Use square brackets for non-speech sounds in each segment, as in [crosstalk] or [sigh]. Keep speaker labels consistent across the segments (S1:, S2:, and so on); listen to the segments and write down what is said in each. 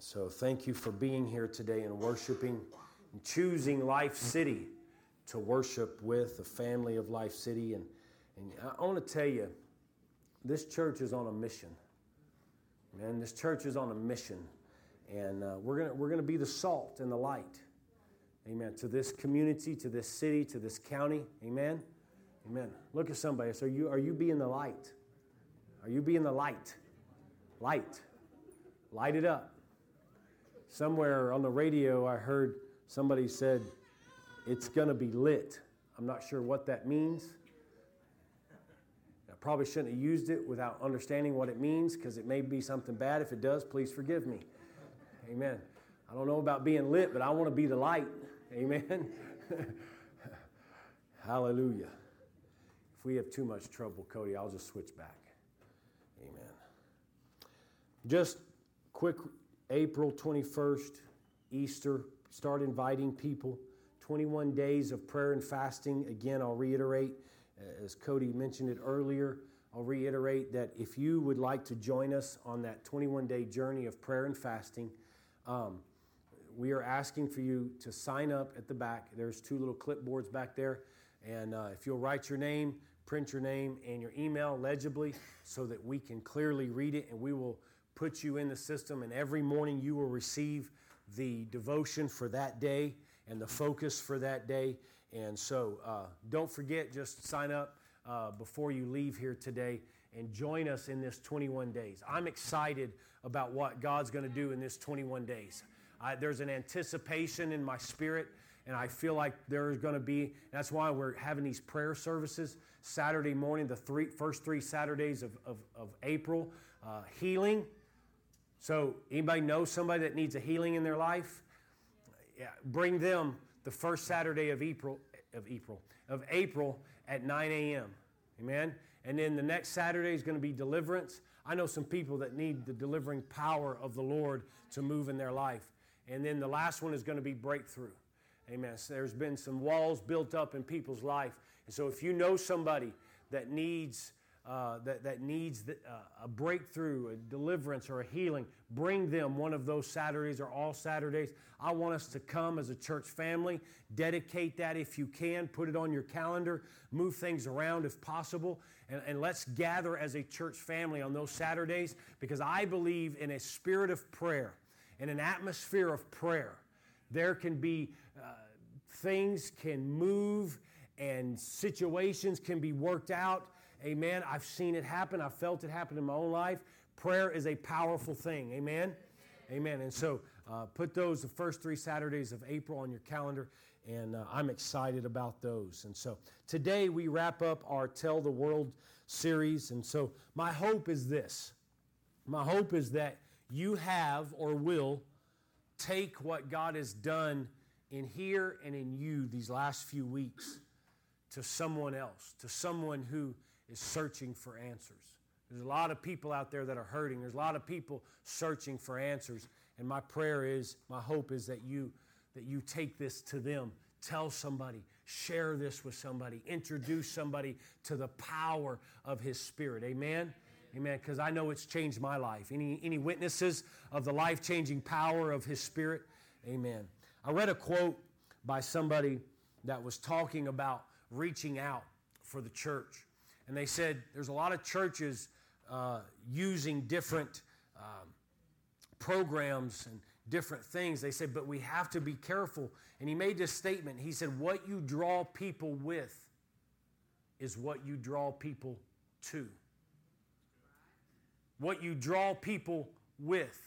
S1: So thank you for being here today and worshiping and choosing Life City to worship with the family of Life City. And, and I want to tell you, this church is on a mission. Man, this church is on a mission. And uh, we're going we're to be the salt and the light. Amen. To this community, to this city, to this county. Amen. Amen. Look at somebody. So, are you, are you being the light? Are you being the light? Light. Light it up. Somewhere on the radio, I heard somebody said, it's going to be lit. I'm not sure what that means. I probably shouldn't have used it without understanding what it means because it may be something bad. If it does, please forgive me. Amen. I don't know about being lit, but I want to be the light. Amen. [laughs] Hallelujah. If we have too much trouble, Cody, I'll just switch back. Amen. Just quick April 21st, Easter, start inviting people. 21 days of prayer and fasting. Again, I'll reiterate, as Cody mentioned it earlier, I'll reiterate that if you would like to join us on that 21 day journey of prayer and fasting, um, we are asking for you to sign up at the back. There's two little clipboards back there. And uh, if you'll write your name, print your name and your email legibly so that we can clearly read it and we will put you in the system. And every morning you will receive the devotion for that day and the focus for that day. And so uh, don't forget, just sign up uh, before you leave here today and join us in this 21 days. I'm excited about what God's going to do in this 21 days. I, there's an anticipation in my spirit, and I feel like there's going to be. That's why we're having these prayer services Saturday morning, the three, first three Saturdays of, of, of April. Uh, healing. So, anybody know somebody that needs a healing in their life? Yeah, bring them the first Saturday of April, of April, of April at 9 a.m. Amen. And then the next Saturday is going to be deliverance. I know some people that need the delivering power of the Lord to move in their life. And then the last one is going to be breakthrough. Amen. So there's been some walls built up in people's life. And so if you know somebody that needs uh, that, that needs the, uh, a breakthrough, a deliverance, or a healing, bring them one of those Saturdays or all Saturdays. I want us to come as a church family, dedicate that if you can, put it on your calendar, move things around if possible, and, and let's gather as a church family on those Saturdays because I believe in a spirit of prayer, in an atmosphere of prayer. There can be uh, things can move and situations can be worked out Amen. I've seen it happen. I've felt it happen in my own life. Prayer is a powerful thing. Amen. Amen. And so uh, put those the first three Saturdays of April on your calendar, and uh, I'm excited about those. And so today we wrap up our Tell the World series. And so my hope is this my hope is that you have or will take what God has done in here and in you these last few weeks to someone else, to someone who is searching for answers. There's a lot of people out there that are hurting. There's a lot of people searching for answers. And my prayer is, my hope is that you that you take this to them. Tell somebody, share this with somebody, introduce somebody to the power of his spirit. Amen. Amen. Because I know it's changed my life. Any, any witnesses of the life changing power of His Spirit? Amen. I read a quote by somebody that was talking about reaching out for the church and they said there's a lot of churches uh, using different um, programs and different things. They said, but we have to be careful. And he made this statement. He said, What you draw people with is what you draw people to. What you draw people with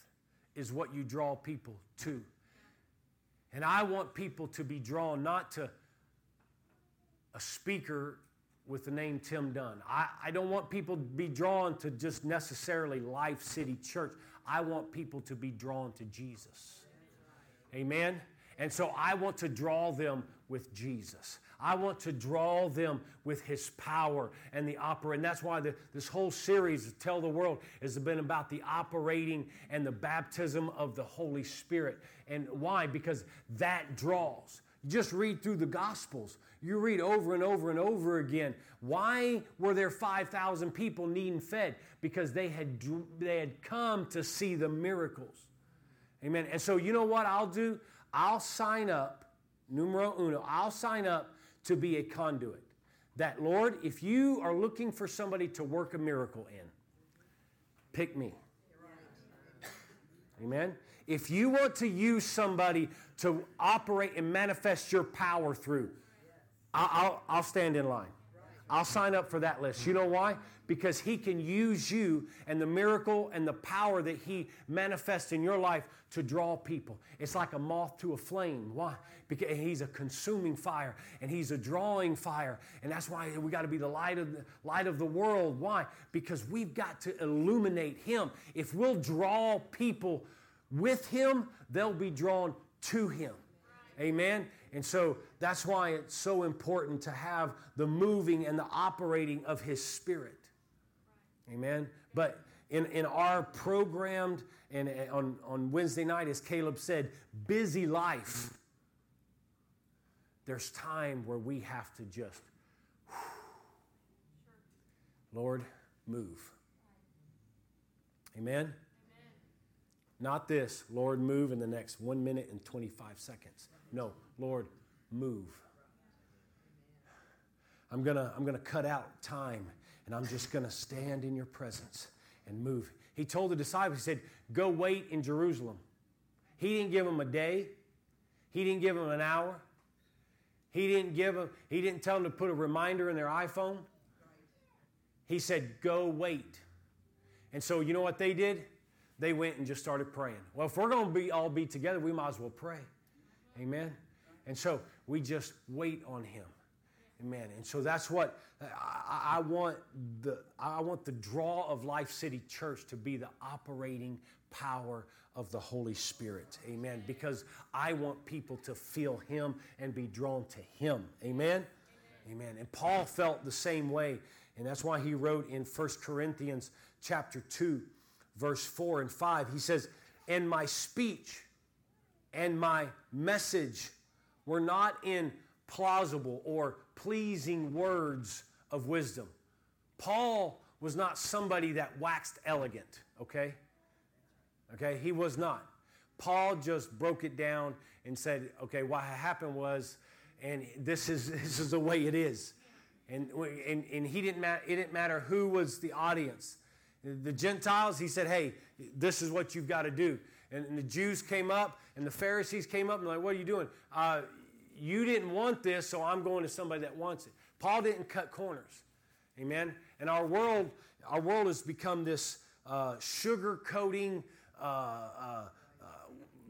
S1: is what you draw people to. And I want people to be drawn not to a speaker with the name Tim Dunn. I, I don't want people to be drawn to just necessarily Life City Church. I want people to be drawn to Jesus. Amen? And so I want to draw them with Jesus. I want to draw them with his power and the opera. And that's why the, this whole series, Tell the World, has been about the operating and the baptism of the Holy Spirit. And why? Because that draws. Just read through the Gospels. You read over and over and over again. Why were there 5,000 people needing fed? Because they had, they had come to see the miracles. Amen. And so, you know what I'll do? I'll sign up, numero uno, I'll sign up to be a conduit. That, Lord, if you are looking for somebody to work a miracle in, pick me. Amen. If you want to use somebody to operate and manifest your power through, I'll, I'll, stand in line. I'll sign up for that list. You know why? Because he can use you and the miracle and the power that he manifests in your life to draw people. It's like a moth to a flame. Why? Because he's a consuming fire and he's a drawing fire. And that's why we got to be the light of the light of the world. Why? Because we've got to illuminate him. If we'll draw people with him, they'll be drawn to him. Amen. And so that's why it's so important to have the moving and the operating of His Spirit. Amen. But in, in our programmed and eh, on, on Wednesday night, as Caleb said, busy life, there's time where we have to just, Lord, move. Amen? Not this, Lord, move in the next one minute and 25 seconds. No, Lord, move. I'm going to I'm going to cut out time and I'm just going to stand in your presence and move. He told the disciples, He said, Go wait in Jerusalem. He didn't give them a day, He didn't give them an hour. He didn't give them, he didn't tell them to put a reminder in their iPhone. He said, Go wait. And so, you know what they did? They went and just started praying. Well, if we're going to be all be together, we might as well pray. Amen. And so we just wait on him. Amen. And so that's what I, I, want the I want the draw of Life City Church to be the operating power of the Holy Spirit. Amen. Because I want people to feel him and be drawn to him. Amen. Amen. And Paul felt the same way. And that's why he wrote in 1 Corinthians chapter 2, verse 4 and 5, he says, And my speech and my message were not in plausible or pleasing words of wisdom. Paul was not somebody that waxed elegant, okay? Okay, he was not. Paul just broke it down and said, okay, what happened was, and this is, [laughs] this is the way it is. And, and, and he didn't ma- it didn't matter who was the audience. The Gentiles, he said, hey, this is what you've got to do. And, the Jews came up and the Pharisees came up and like, what are you doing? Uh, you didn't want this, so I'm going to somebody that wants it. Paul didn't cut corners. Amen. And our world, our world has become this uh, sugar coating, uh, uh, uh,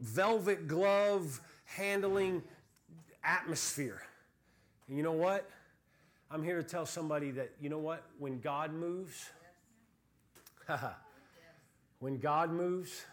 S1: velvet glove handling atmosphere. And you know what? I'm here to tell somebody that, you know what? When God moves, [laughs] when God moves,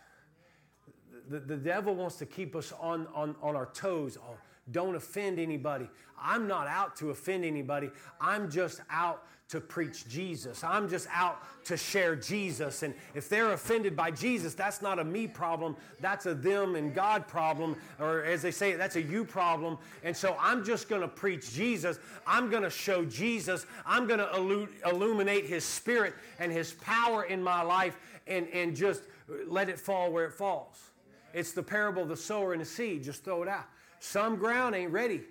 S1: the, the devil wants to keep us on, on, on our toes. Oh, don't offend anybody. I'm not out to offend anybody. I'm just out to preach Jesus. I'm just out to share Jesus. And if they're offended by Jesus, that's not a me problem. That's a them and God problem. Or as they say, that's a you problem. And so I'm just going to preach Jesus. I'm going to show Jesus. I'm going to illuminate his spirit and his power in my life and, and just let it fall where it falls. It's the parable of the sower and the seed. Just throw it out. Some ground ain't ready.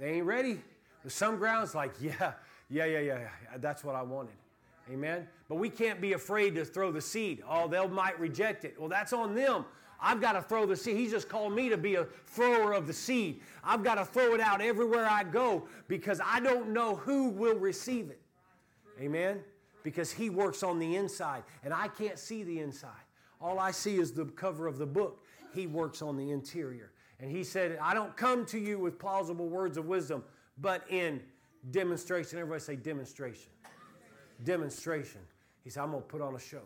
S1: They ain't ready. Some ground's like, yeah, yeah, yeah, yeah, that's what I wanted. Amen. But we can't be afraid to throw the seed. Oh, they might reject it. Well, that's on them. I've got to throw the seed. He's just called me to be a thrower of the seed. I've got to throw it out everywhere I go because I don't know who will receive it. Amen. Because he works on the inside and I can't see the inside. All I see is the cover of the book. He works on the interior. And he said, I don't come to you with plausible words of wisdom, but in demonstration. Everybody say demonstration. Demonstration. He said, I'm going to put on a show.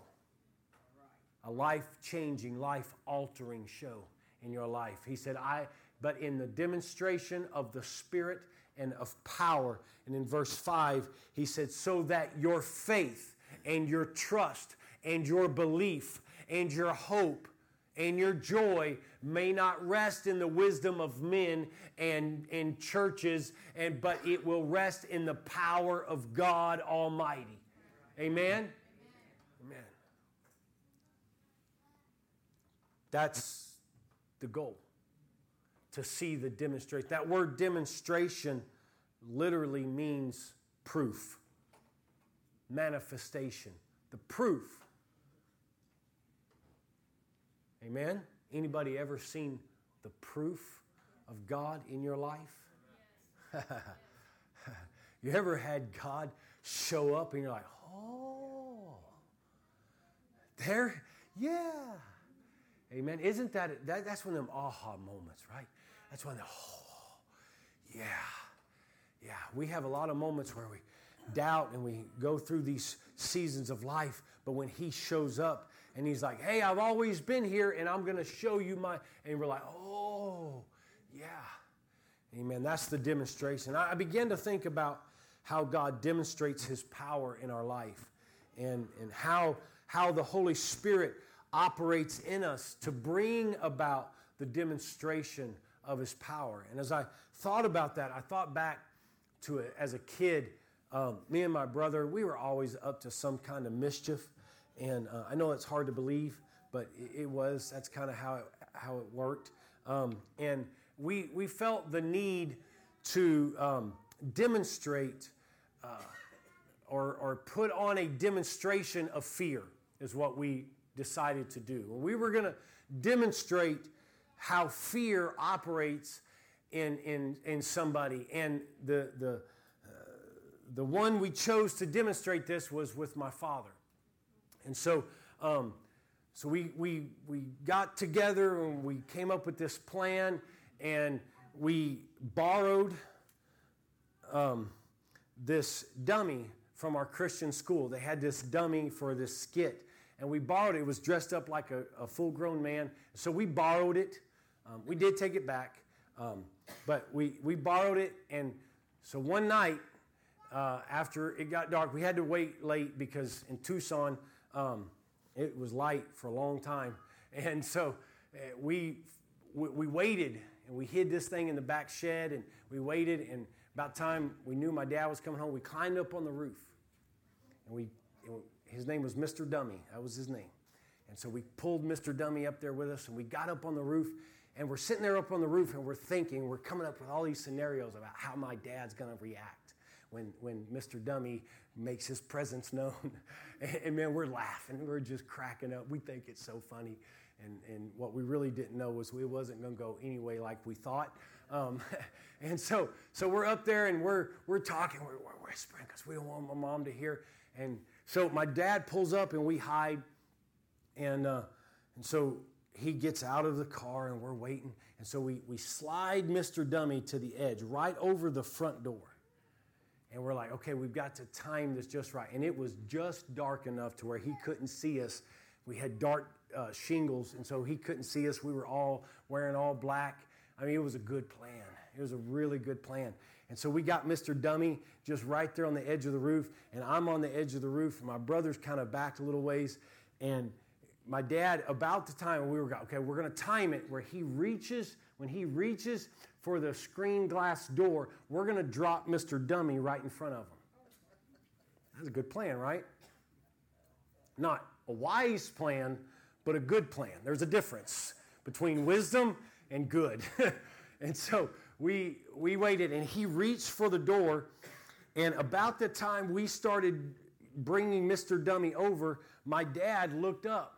S1: A life changing, life altering show in your life. He said, I, but in the demonstration of the Spirit and of power. And in verse 5, he said, so that your faith and your trust and your belief and your hope and your joy may not rest in the wisdom of men and in churches, and, but it will rest in the power of God Almighty. Amen? Amen. That's the goal to see the demonstration. That word demonstration literally means proof, manifestation, the proof. Amen? Anybody ever seen the proof of God in your life? [laughs] you ever had God show up and you're like, oh, there, yeah. Amen. Isn't that, that that's one of them aha moments, right? That's when, the oh, yeah, yeah. We have a lot of moments where we doubt and we go through these seasons of life, but when He shows up and He's like, hey, I've always been here and I'm going to show you my, and we're like, oh, yeah. Amen. That's the demonstration. I began to think about how God demonstrates His power in our life and, and how, how the Holy Spirit operates in us to bring about the demonstration of His power. And as I thought about that, I thought back to it as a kid. Um, me and my brother, we were always up to some kind of mischief. And uh, I know it's hard to believe, but it, it was. That's kind of how it, how it worked. Um, and we, we felt the need to um, demonstrate uh, or, or put on a demonstration of fear, is what we decided to do. We were going to demonstrate how fear operates in, in, in somebody. And the, the, uh, the one we chose to demonstrate this was with my father. And so, um, so we, we, we got together and we came up with this plan and we borrowed um, this dummy from our Christian school. They had this dummy for this skit, and we borrowed it. It was dressed up like a, a full grown man. So we borrowed it. Um, we did take it back, um, but we, we borrowed it. And so one night, uh, after it got dark, we had to wait late because in Tucson, um, it was light for a long time. [laughs] And so uh, we, we, waited and we hid this thing in the back shed and we waited and about time we knew my dad was coming home we climbed up on the roof. And we his name was mr dummy. That was his name. And so we pulled mr dummy up there with us and we got up on the roof and we're sitting there up on the roof and we're thinking we're coming up with all these scenarios about how my dad's going to react when, when mr dummy makes his presence known [laughs] and, and man we're laughing we're just cracking up we think it's so funny and, and what we really didn't know was we wasn't going to go anyway like we thought. Um, [laughs] and so, so we're up there and we're, we're talking, we're, we're whispering because we don't want my mom to hear. And so my dad pulls up and we hide. And, uh, and so he gets out of the car and we're waiting. And so we, we slide Mr. Dummy to the edge, right over the front door. And we're like, okay, we've got to time this just right. And it was just dark enough to where he couldn't see us. We had dark uh, shingles, and so he couldn't see us. We were all wearing all black. I mean, it was a good plan. It was a really good plan. And so we got Mr. Dummy just right there on the edge of the roof, and I'm on the edge of the roof, and my brother's kind of back a little ways. And my dad, about the time we were, okay, we're going to time it where he reaches, when he reaches for the screen glass door, we're going to drop Mr. Dummy right in front of him. That's a good plan, right? Not a wise plan, but a good plan. There's a difference between wisdom and good. [laughs] and so we, we waited, and he reached for the door. And about the time we started bringing Mr. Dummy over, my dad looked up.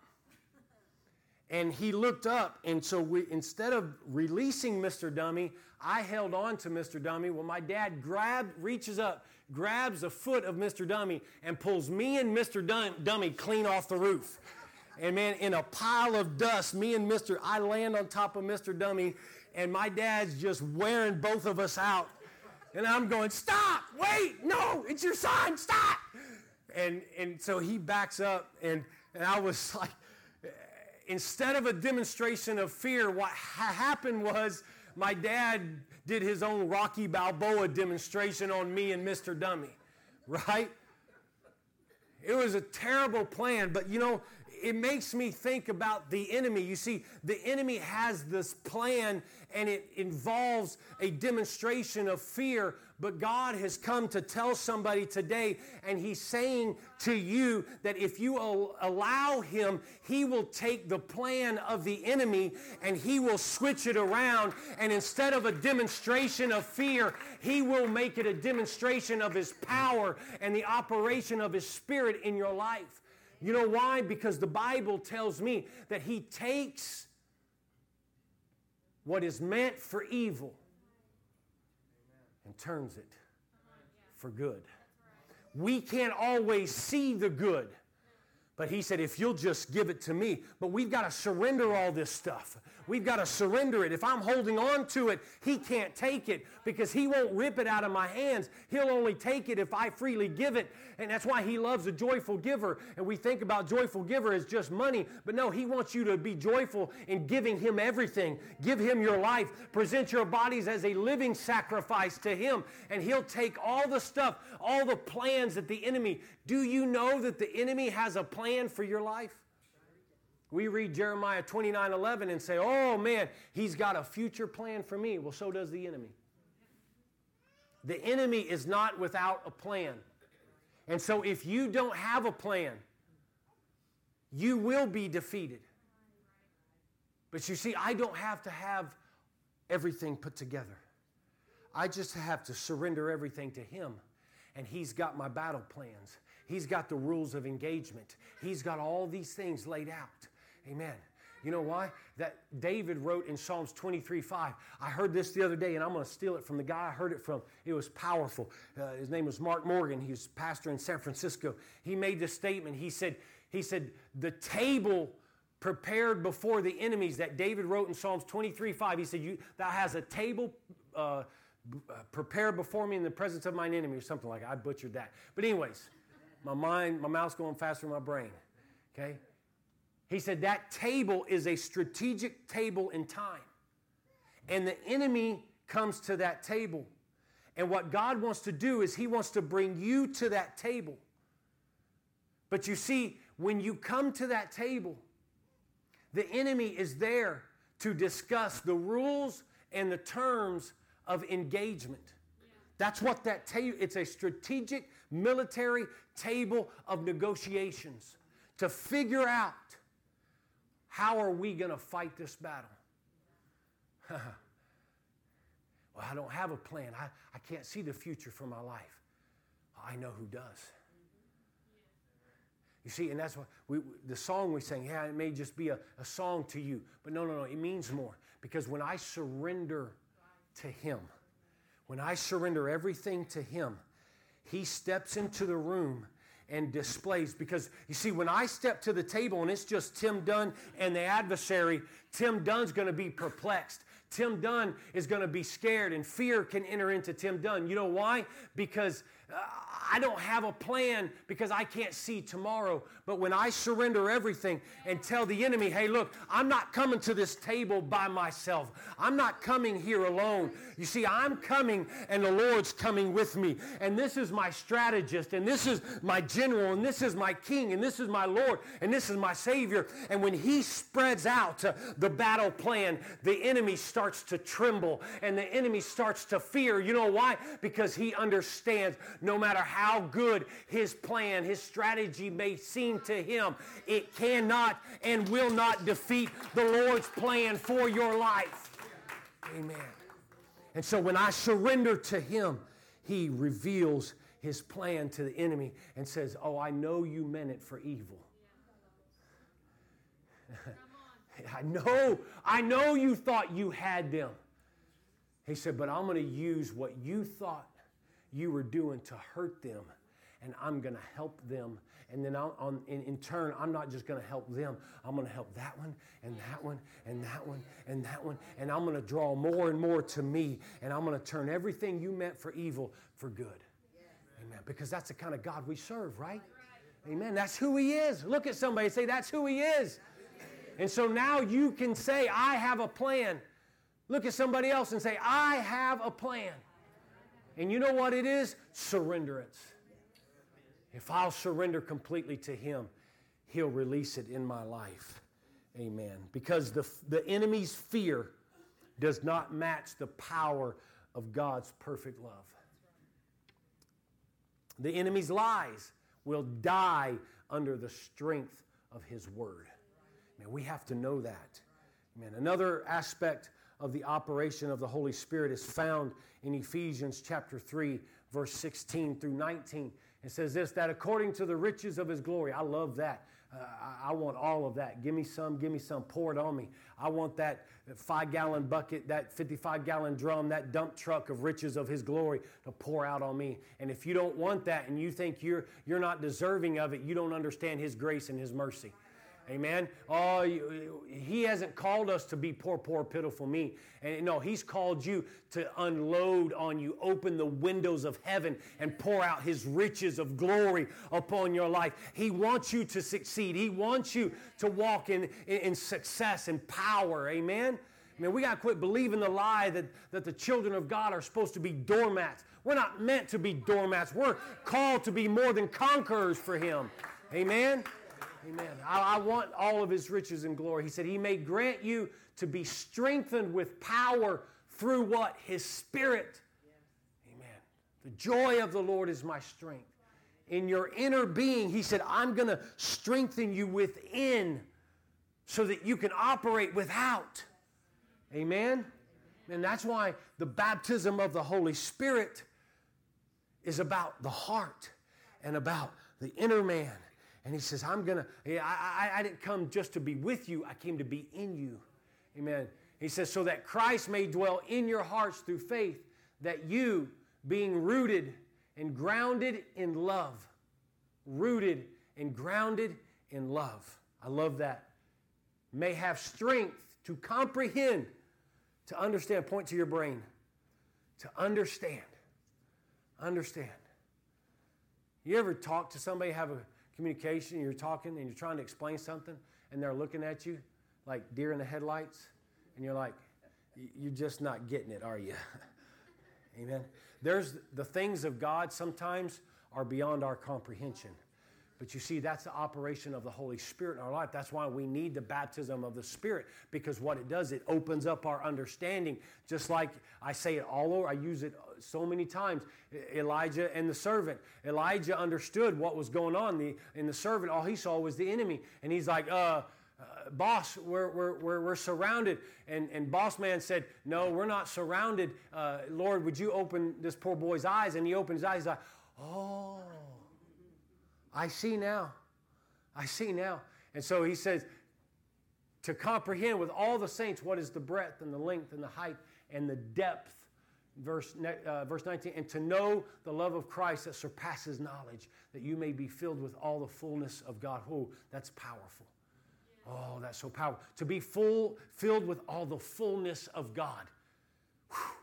S1: And he looked up, and so we, instead of releasing Mr. Dummy, I held on to Mr. Dummy. Well, my dad grabbed, reaches up, grabs a foot of Mr. Dummy, and pulls me and Mr. Dummy clean off the roof. And man, in a pile of dust, me and Mr. I land on top of Mr. Dummy, and my dad's just wearing both of us out. And I'm going, stop, wait, no, it's your son, stop. And, and so he backs up, and, and I was [laughs] like, instead of a demonstration of fear, what ha- happened was my dad did his own Rocky Balboa demonstration on me and Mr. Dummy, right? It was a terrible plan, but you know, it makes me think about the enemy. You see, the enemy has this plan and it involves a demonstration of fear, But God has come to tell somebody today, and He's saying to you that if you allow Him, He will take the plan of the enemy and He will switch it around. And instead of a demonstration of fear, He will make it a demonstration of His power and the operation of His Spirit in your life. You know why? Because the Bible tells me that He takes what is meant for evil and turns it for good. We can't always see the good. But he said, if you'll just give it to me. But we've got to surrender all this stuff. We've got to surrender it. If I'm holding on to it, He can't take it because He won't rip it out of my hands. He'll only take it if I freely give it. And that's why He loves a joyful giver. And we think about joyful giver as just money, but no, He wants you to be joyful in giving Him everything. Give Him your life. Present your bodies as a living sacrifice to Him. And He'll take all the stuff, all the plans that the enemy. Do you know that the enemy has a plan for your life? We read Jeremiah 29 11 and say, oh man, he's got a future plan for me. Well, so does the enemy. The enemy is not without a plan. And so if you don't have a plan, you will be defeated. But you see, I don't have to have everything put together. I just have to surrender everything to Him. And He's got my battle plans, He's got the rules of engagement, He's got all these things laid out. Amen. You know why? That David wrote in Psalms 23 5. I heard this the other day, and I'm going to steal it from the guy I heard it from. It was powerful. Uh, his name was Mark Morgan. He was pastor in San Francisco. He made this statement. He said, he said, The table prepared before the enemies that David wrote in Psalms 23 5. He said, you, Thou has a table uh, prepared before me in the presence of mine enemy, or something like that. I butchered that. But, anyways, my mind, my mouth's going faster than my brain. Okay? He said that table is a strategic table in time. And the enemy comes to that table. And what God wants to do is He wants to bring you to that table. But you see, when you come to that table, the enemy is there to discuss the rules and the terms of engagement. That's what that table, it's a strategic military table of negotiations to figure out how are we going to fight this battle? [laughs] well, I don't have a plan. I, I can't see the future for my life. I know who does. You see, and that's what we, the song we sing, yeah, it may just be a, a song to you, but no, no, no, it means more. Because when I surrender to Him, when I surrender everything to Him, He steps into the room and displays. Because you see, when I step to the table and it's just Tim Dunn and the adversary, Tim Dunn's going to be perplexed. Tim Dunn is going to be scared, and fear can enter into Tim Dunn. You know why? Because I don't have a plan because I can't see tomorrow. But when I surrender everything and tell the enemy, hey, look, I'm not coming to this table by myself. I'm not coming here alone. You see, I'm coming and the Lord's coming with me. And this is my strategist, and this is my general, and this is my king, and this is my Lord, and this is my Savior. And when He spreads out uh, the battle plan, the enemy starts to tremble and the enemy starts to fear. You know why? Because he understands no matter how good his plan, his strategy may seem to him, it cannot and will not defeat the Lord's plan for your life. Amen. And so when I surrender to him, he reveals his plan to the enemy and says, Oh, I know you meant it for evil. [laughs] I know, I know you thought you had them. He said, but I'm going to use what you thought you were doing to hurt them, and I'm going to help them. And then on, in, in turn, I'm not just going to help them. I'm going to help that one and that one and that one and that one. And I'm going to draw more and more to me. And I'm going to turn everything you meant for evil for good. Amen. Because that's the kind of God we serve, right? Amen. That's who He is. Look at somebody and say, That's who He is. And so now you can say, I have a plan. Look at somebody else and say, I have a plan. And you know what it is? Surrenderance. If I'll surrender completely to Him, He'll release it in my life. Amen. Because the, the enemy's fear does not match the power of God's perfect love. The enemy's lies will die under the strength of his word. Man, we have to know that. Amen. Another aspect of the operation of the Holy Spirit is found in Ephesians chapter 3, verse 16 through 19. It says this that according to the riches of his glory, I love that. Uh, I, I, want all of that. Give me some, give me some, pour it on me. I want that five gallon bucket, that 55 gallon drum, that dump truck of riches of his glory to pour out on me. And if you don't want that and you think you're, you're not deserving of it, you don't understand his grace and his mercy. Amen. Oh, he hasn't called us to be poor, poor, pitiful me. And no, he's called you to unload on you, open the windows of heaven and pour out his riches of glory upon your life. He wants you to succeed. He wants you to walk in, in success and power. Amen. I mean, we got to quit believing the lie that, that the children of God are supposed to be doormats. We're not meant to be doormats. We're called to be more than conquerors for him. Amen. Amen. I, I, want all of his riches and glory. He said, He may grant you to be strengthened with power through what? His Spirit. Amen. The joy of the Lord is my strength. In your inner being, He said, I'm going to strengthen you within so that you can operate without. Amen. And that's why the baptism of the Holy Spirit is about the heart and about the inner man and he says, I'm going to, I, I didn't come just to be with you, I came to be in you. Amen. He says, so that Christ may dwell in your hearts through faith, that you, being rooted and grounded in love, rooted and grounded in love. I love that. May have strength to comprehend, to understand. Point to your brain. To understand. Understand. You ever talk to somebody, have a communication, you're talking and you're trying to explain something, and they're looking at you like deer in the headlights, and you're like, you're just not getting it, are you? [laughs] Amen. There's the things of God sometimes are beyond our comprehension. But you see, that's the operation of the Holy Spirit in our life. That's why we need the baptism of the Spirit, because what it does, it opens up our understanding. Just like I say it all over, I use it so many times. Elijah and the servant. Elijah understood what was going on. The, and the servant, all he saw was the enemy. And he's like, uh, uh, boss, we're, we're, we're, we're, surrounded. And, and boss man said, no, we're not surrounded. Uh, Lord, would you open this poor boy's eyes? And he opened his eyes. He's like, oh. I see now. I see now. And so he says, to comprehend with all the saints what is the breadth and the length and the height and the depth. Verse, uh, verse 19, and to know the love of Christ that surpasses knowledge, that you may be filled with all the fullness of God. Oh, that's powerful. Oh, that's so powerful. To be full, filled with all the fullness of God. Whew,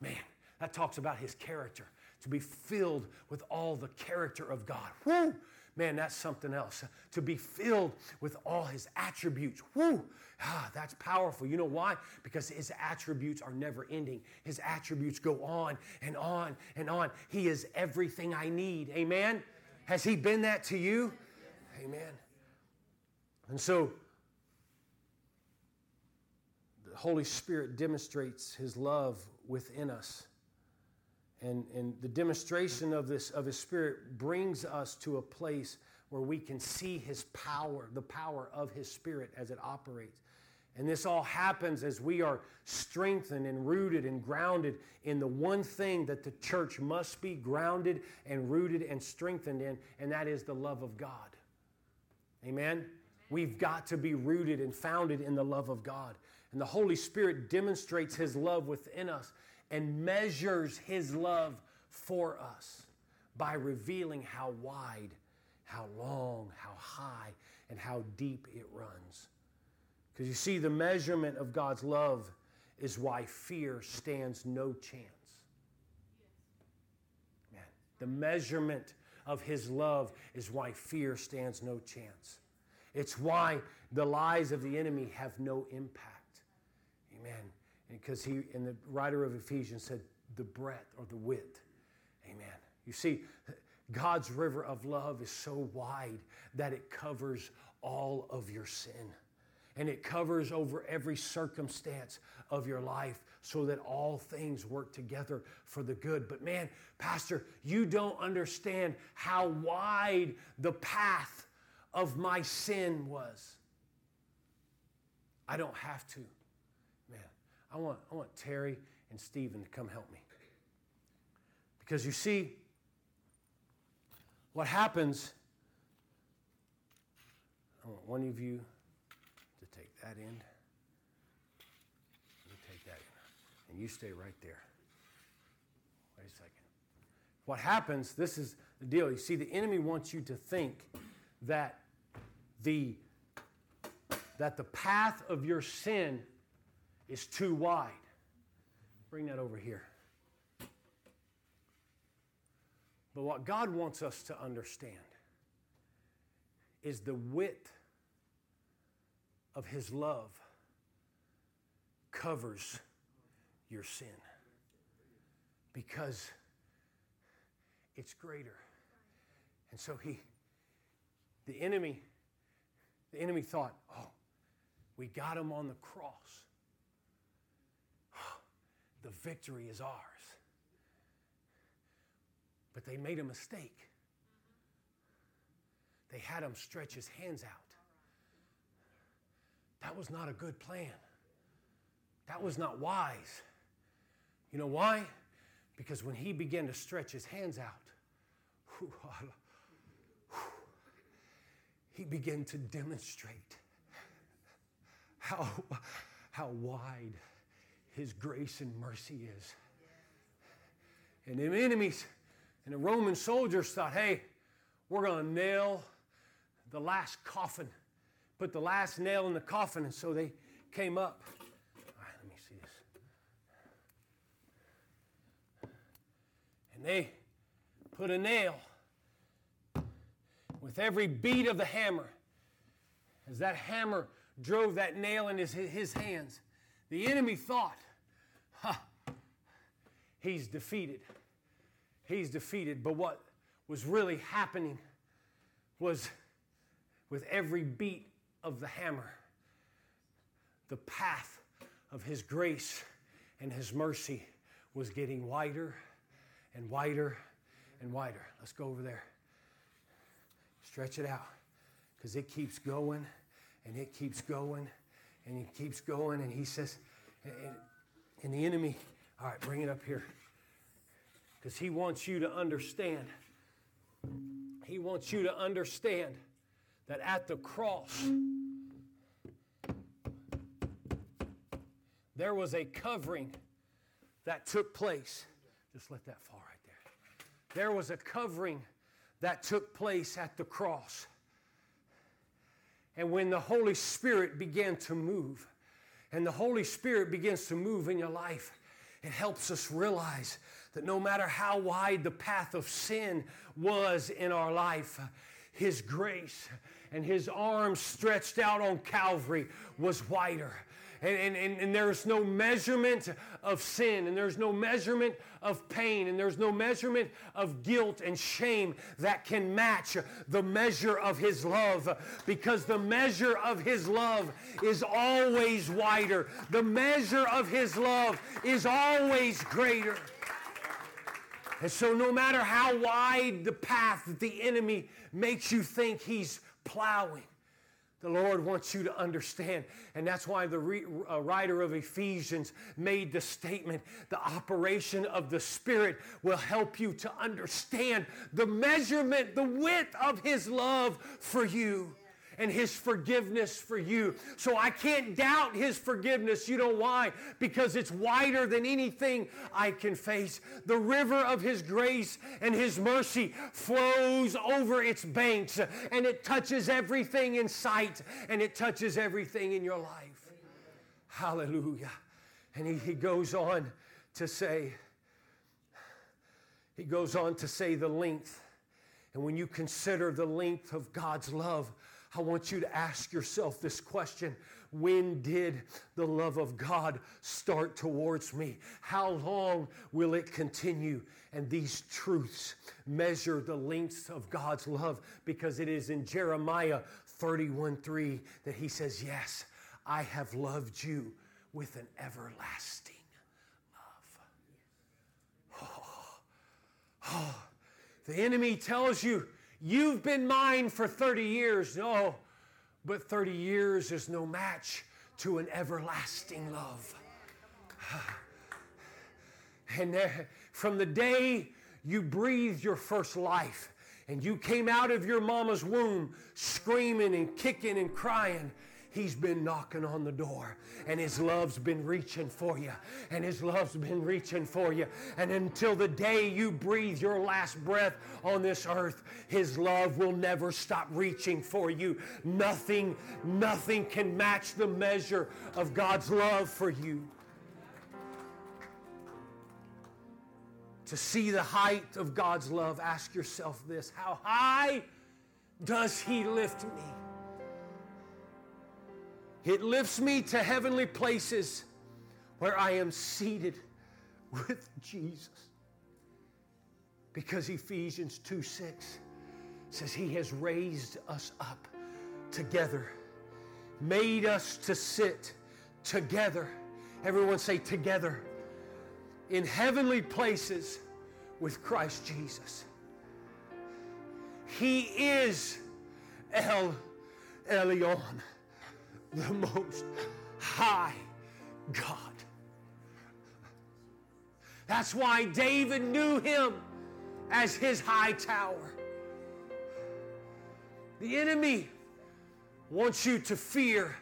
S1: man, that talks about his character. To be filled with all the character of God. Woo! Man, that's something else. To be filled with all his attributes. Woo! Ah, that's powerful. You know why? Because his attributes are never ending. His attributes go on and on and on. He is everything I need. Amen? Has he been that to you? Amen. And so, the Holy Spirit demonstrates his love within us. And, and the demonstration of this of his spirit brings us to a place where we can see his power, the power of his spirit as it operates. And this all happens as we are strengthened and rooted and grounded in the one thing that the church must be grounded and rooted and strengthened in, and that is the love of God. Amen? We've got to be rooted and founded in the love of God. And the Holy Spirit demonstrates His love within us and measures his love for us by revealing how wide, how long, how high, and how deep it runs. Because you see, the measurement of God's love is why fear stands no chance. Man, the measurement of his love is why fear stands no chance. It's why the lies of the enemy have no impact. Amen because he and the writer of Ephesians said the breadth or the width. Amen. You see, God's river of love is so wide that it covers all of your sin. And it covers over every circumstance of your life so that all things work together for the good. But man, Pastor, you don't understand how wide the path of my sin was. I don't have to. Man, I want, I want Terry and Stephen to come help me. Because you see, what happens, I want one of you that end. You take that in. And you stay right there. Wait a second. What happens, this is the deal. You see, the enemy wants you to think that the that the path of your sin is too wide. Bring that over here. But what God wants us to understand is the width of His love covers your sin because it's greater. And so He, the enemy, the enemy thought, oh, we got him on the cross. [sighs] the victory is ours. But they made a mistake. They had him stretch his hands out. That was not a good plan. That was not wise. You know why? Because when he began to stretch his hands out, [laughs] he began to demonstrate how, how wide his grace and mercy is. And the enemies and the Roman soldiers thought, hey, we're going to nail the last coffin, put the last nail in the coffin. And so they came up. Let me see this. And they put a nail with every beat of the hammer. As that hammer drove that nail in his, his hands, the enemy thought, ha, he's defeated. He's defeated. But what was really happening was with every beat of the hammer, the path of his grace and his mercy was getting wider and wider and wider. Let's go over there. Stretch it out because it keeps going and it keeps going and it keeps going. And he says, and, the enemy, all right, bring it up here because he wants you to understand. He wants you to understand that at the cross, there was a covering that took place. Just let that fall right there. There was a covering that took place at the cross. And when the Holy Spirit began to move, and the Holy Spirit begins to move in your life, it helps us realize that no matter how wide the path of sin was in our life, His grace and His arms stretched out on Calvary was wider and, and, and, there's no measurement of sin, and there's no measurement of pain, and there's no measurement of guilt and shame that can match the measure of His love because the measure of His love is always wider. The measure of His love is always greater. And so, no matter how wide the path that the enemy makes you think he's plowing, the Lord wants you to understand. And that's why the re, uh, writer of Ephesians made the statement the operation of the Spirit will help you to understand the measurement, the width of His love for you and His forgiveness for you. So I can't doubt His forgiveness. You know why? Because it's wider than anything I can face. The river of His grace and His mercy flows over its banks and it touches everything in sight and it touches everything in your life. Hallelujah. And he, he goes on to say, he goes on to say the length. And when you consider the length of God's love, I want you to ask yourself this question When did the love of God start towards me? How long will it continue? And these truths measure the lengths of God's love because it is in Jeremiah 31 3 that he says, Yes, I have loved you with an everlasting love. Oh, [sighs] oh. [sighs] [sighs] The enemy tells you, You've been mine for 30 years. No, but 30 years is no match to an everlasting love. [sighs] And eh, from the day you breathed your first life and you came out of your mama's womb screaming and kicking and crying, He's been knocking on the door, and His love's been reaching for you, and His love's been reaching for you. And until the day you breathe your last breath on this earth, His love will never stop reaching for you. Nothing, nothing can match the measure of God's love for you. To see the height of God's love, ask yourself this How high does He lift me? It lifts me to heavenly places where I am seated with Jesus. Because Ephesians 2 6 says, He has raised us up together, made us to sit together. Everyone say, together in heavenly places with Christ Jesus. He is El Elyon the most high God. That's why David knew him as his high tower. The enemy wants you to fear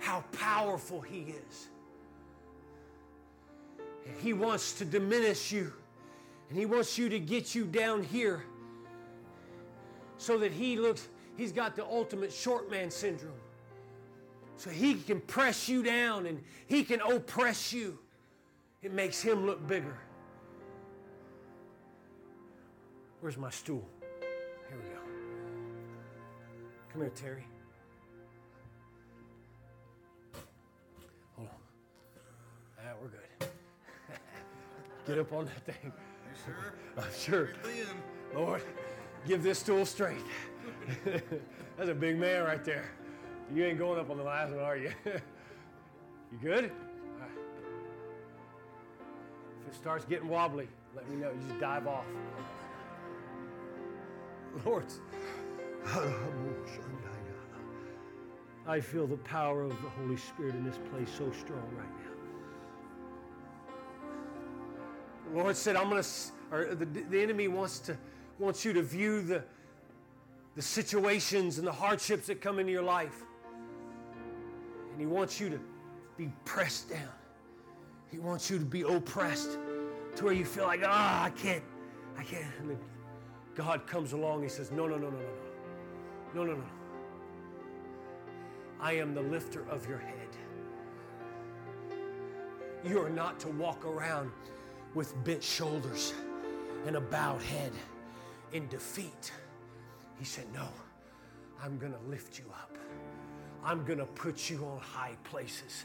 S1: how powerful he is. And he wants to diminish you, and he wants you to get you down here so that he looks he's got the ultimate short man syndrome. So he can press you down and he can oppress you. It makes him look bigger. Where's my stool? Here we go. Come here, Terry. Hold on. Ah, we're good. [laughs] Get up on that thing.
S2: You sure?
S1: I'm sure. Lord, give this stool strength. [laughs] That's a big man right there. You ain't going up on the last one, are you? [laughs] you good? Right. If it starts getting wobbly, let me know. You just dive off. Lord, I feel the power of the Holy Spirit in this place so strong right now. The Lord said, "I'm going to," or the, the enemy wants to wants you to view the the situations and the hardships that come into your life. And He wants you to be pressed down. He wants you to be oppressed to where you feel like, ah, oh, I can't, I can't. And then God comes along, He says, No, no, no, no, no, no. No, no, no. I am the lifter of your head. You are not to walk around with bent shoulders and a bowed head in defeat. He said, No, I'm going to lift you up. I'm going to put you on high places.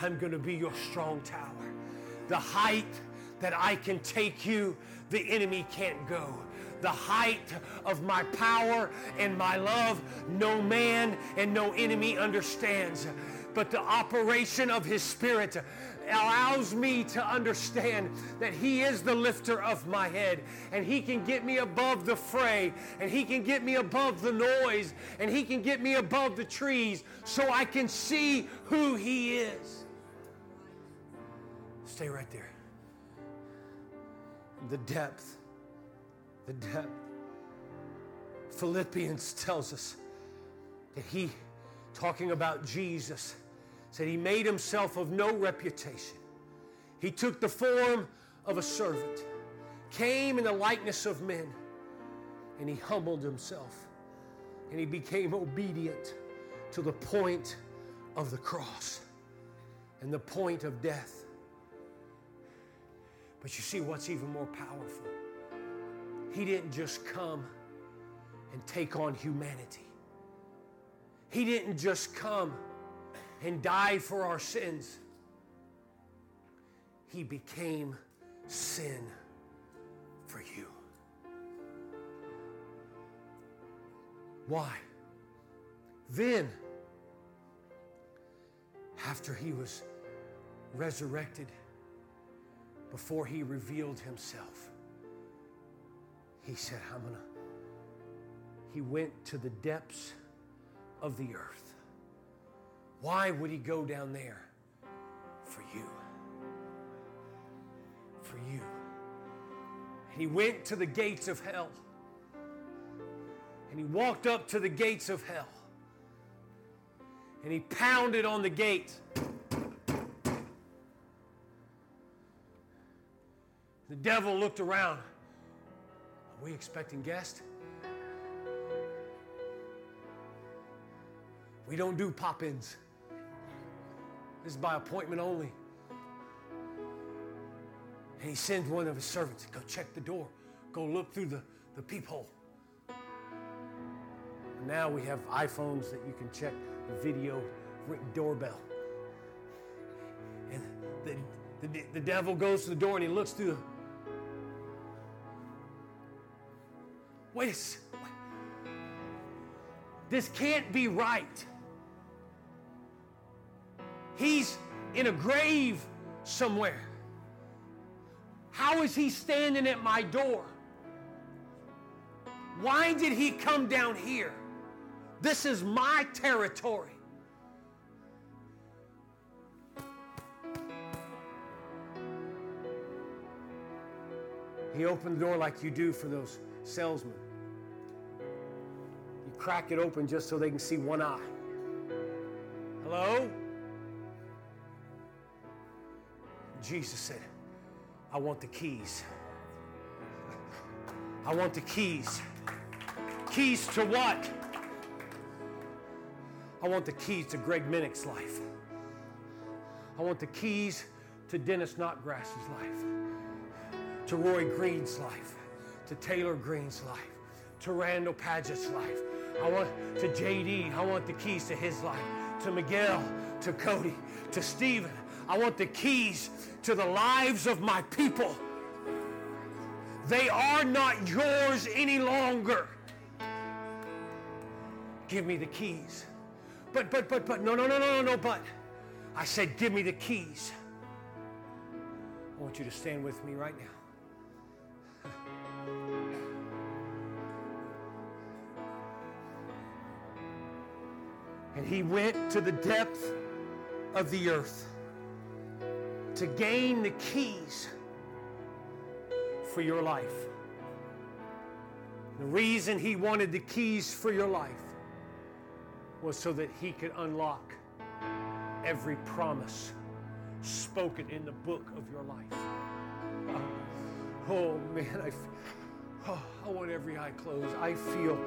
S1: I'm going to be your strong tower. The height that I can take you, the enemy can't go. The height of my power and my love, no man and no enemy understands. But the operation of his spirit allows me to understand that He is the lifter of my head, and He can get me above the fray, and He can get me above the noise, and He can get me above the trees so I can see who He is. Stay right there. The depth, the depth. Philippians tells us that He, talking about Jesus, said he made himself of no reputation. He took the form of a servant, came in the likeness of men, and he humbled himself. And he became obedient to the point of the cross and the point of death. But you see what's even more powerful? He didn't just come and take on humanity. He didn't just come and died for our sins, he became sin for you. Why? Then, after he was resurrected, before he revealed himself, he said, I'm going to. He went to the depths of the earth. Why would he go down there? For you. For you. And he went to the gates of hell. And he walked up to the gates of hell. And he pounded on the gate. The devil looked around. Are we expecting guests? We don't do pop ins. This is by appointment only. And he sends one of his servants go check the door, go look through the, the peephole. Now we have iPhones that you can check the video written doorbell. And the, the, the devil goes to the door and he looks through the. Wait a second. This can't be right. He's in a grave somewhere. How is he standing at my door? Why did he come down here? This is my territory. He opened the door like you do for those salesmen. You crack it open just so they can see one eye. Hello? Jesus said, I want the keys. I want the keys. Keys to what? I want the keys to Greg Minnick's life. I want the keys to Dennis Notgrass's life, to Roy Green's life, to Taylor Green's life, to Randall Paget's life. I want to JD. I want the keys to his life, to Miguel, to Cody, to Stephen. I want the keys to the lives of my people. They are not yours any longer. Give me the keys. But, but, but, but, no, no, no, no, no, no, but. I said, give me the keys. I want you to stand with me right now. And he went to the depth of the earth to gain the keys for your life. The reason he wanted the keys for your life was so that he could unlock every promise spoken in the book of your life. Oh, oh man, I, oh, I want every eye closed. I feel,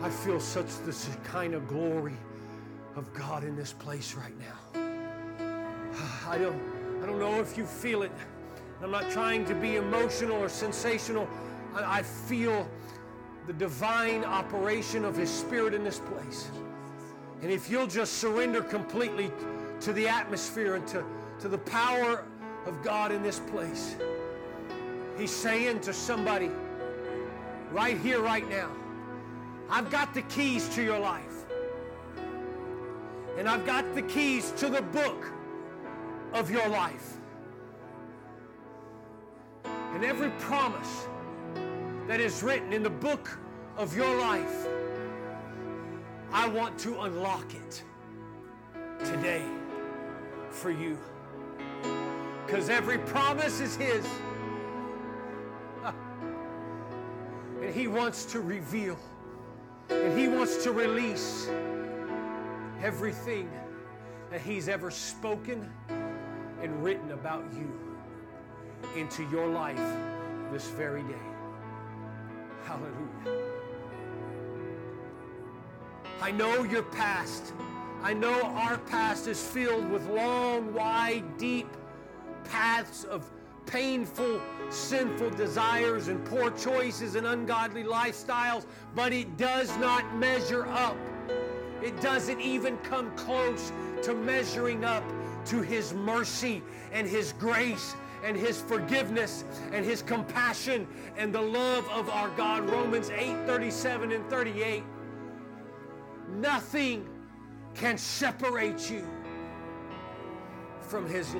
S1: I feel such this kind of glory of God in this place right now. [sighs] I don't. I don't know if you feel it. I'm not trying to be emotional or sensational. I, I feel the divine operation of His Spirit in this place. And if you'll just surrender completely to the atmosphere and to, to the power of God in this place, He's saying to somebody right here, right now, I've got the keys to your life. And I've got the keys to the book of your life. And every promise that is written in the book of your life, I want to unlock it today for you. Because every promise is His. [laughs] And He wants to reveal, and He wants to release everything that He's ever spoken and written about you into your life this very day. Hallelujah. I know your past. I know our past is filled with long, wide, deep paths of painful, sinful desires and poor choices and ungodly lifestyles, but it does not measure up. It doesn't even come close to measuring up to His mercy and His grace and His forgiveness and His compassion and the love of our God. Romans 8 37 and 38. Nothing can separate you from His love.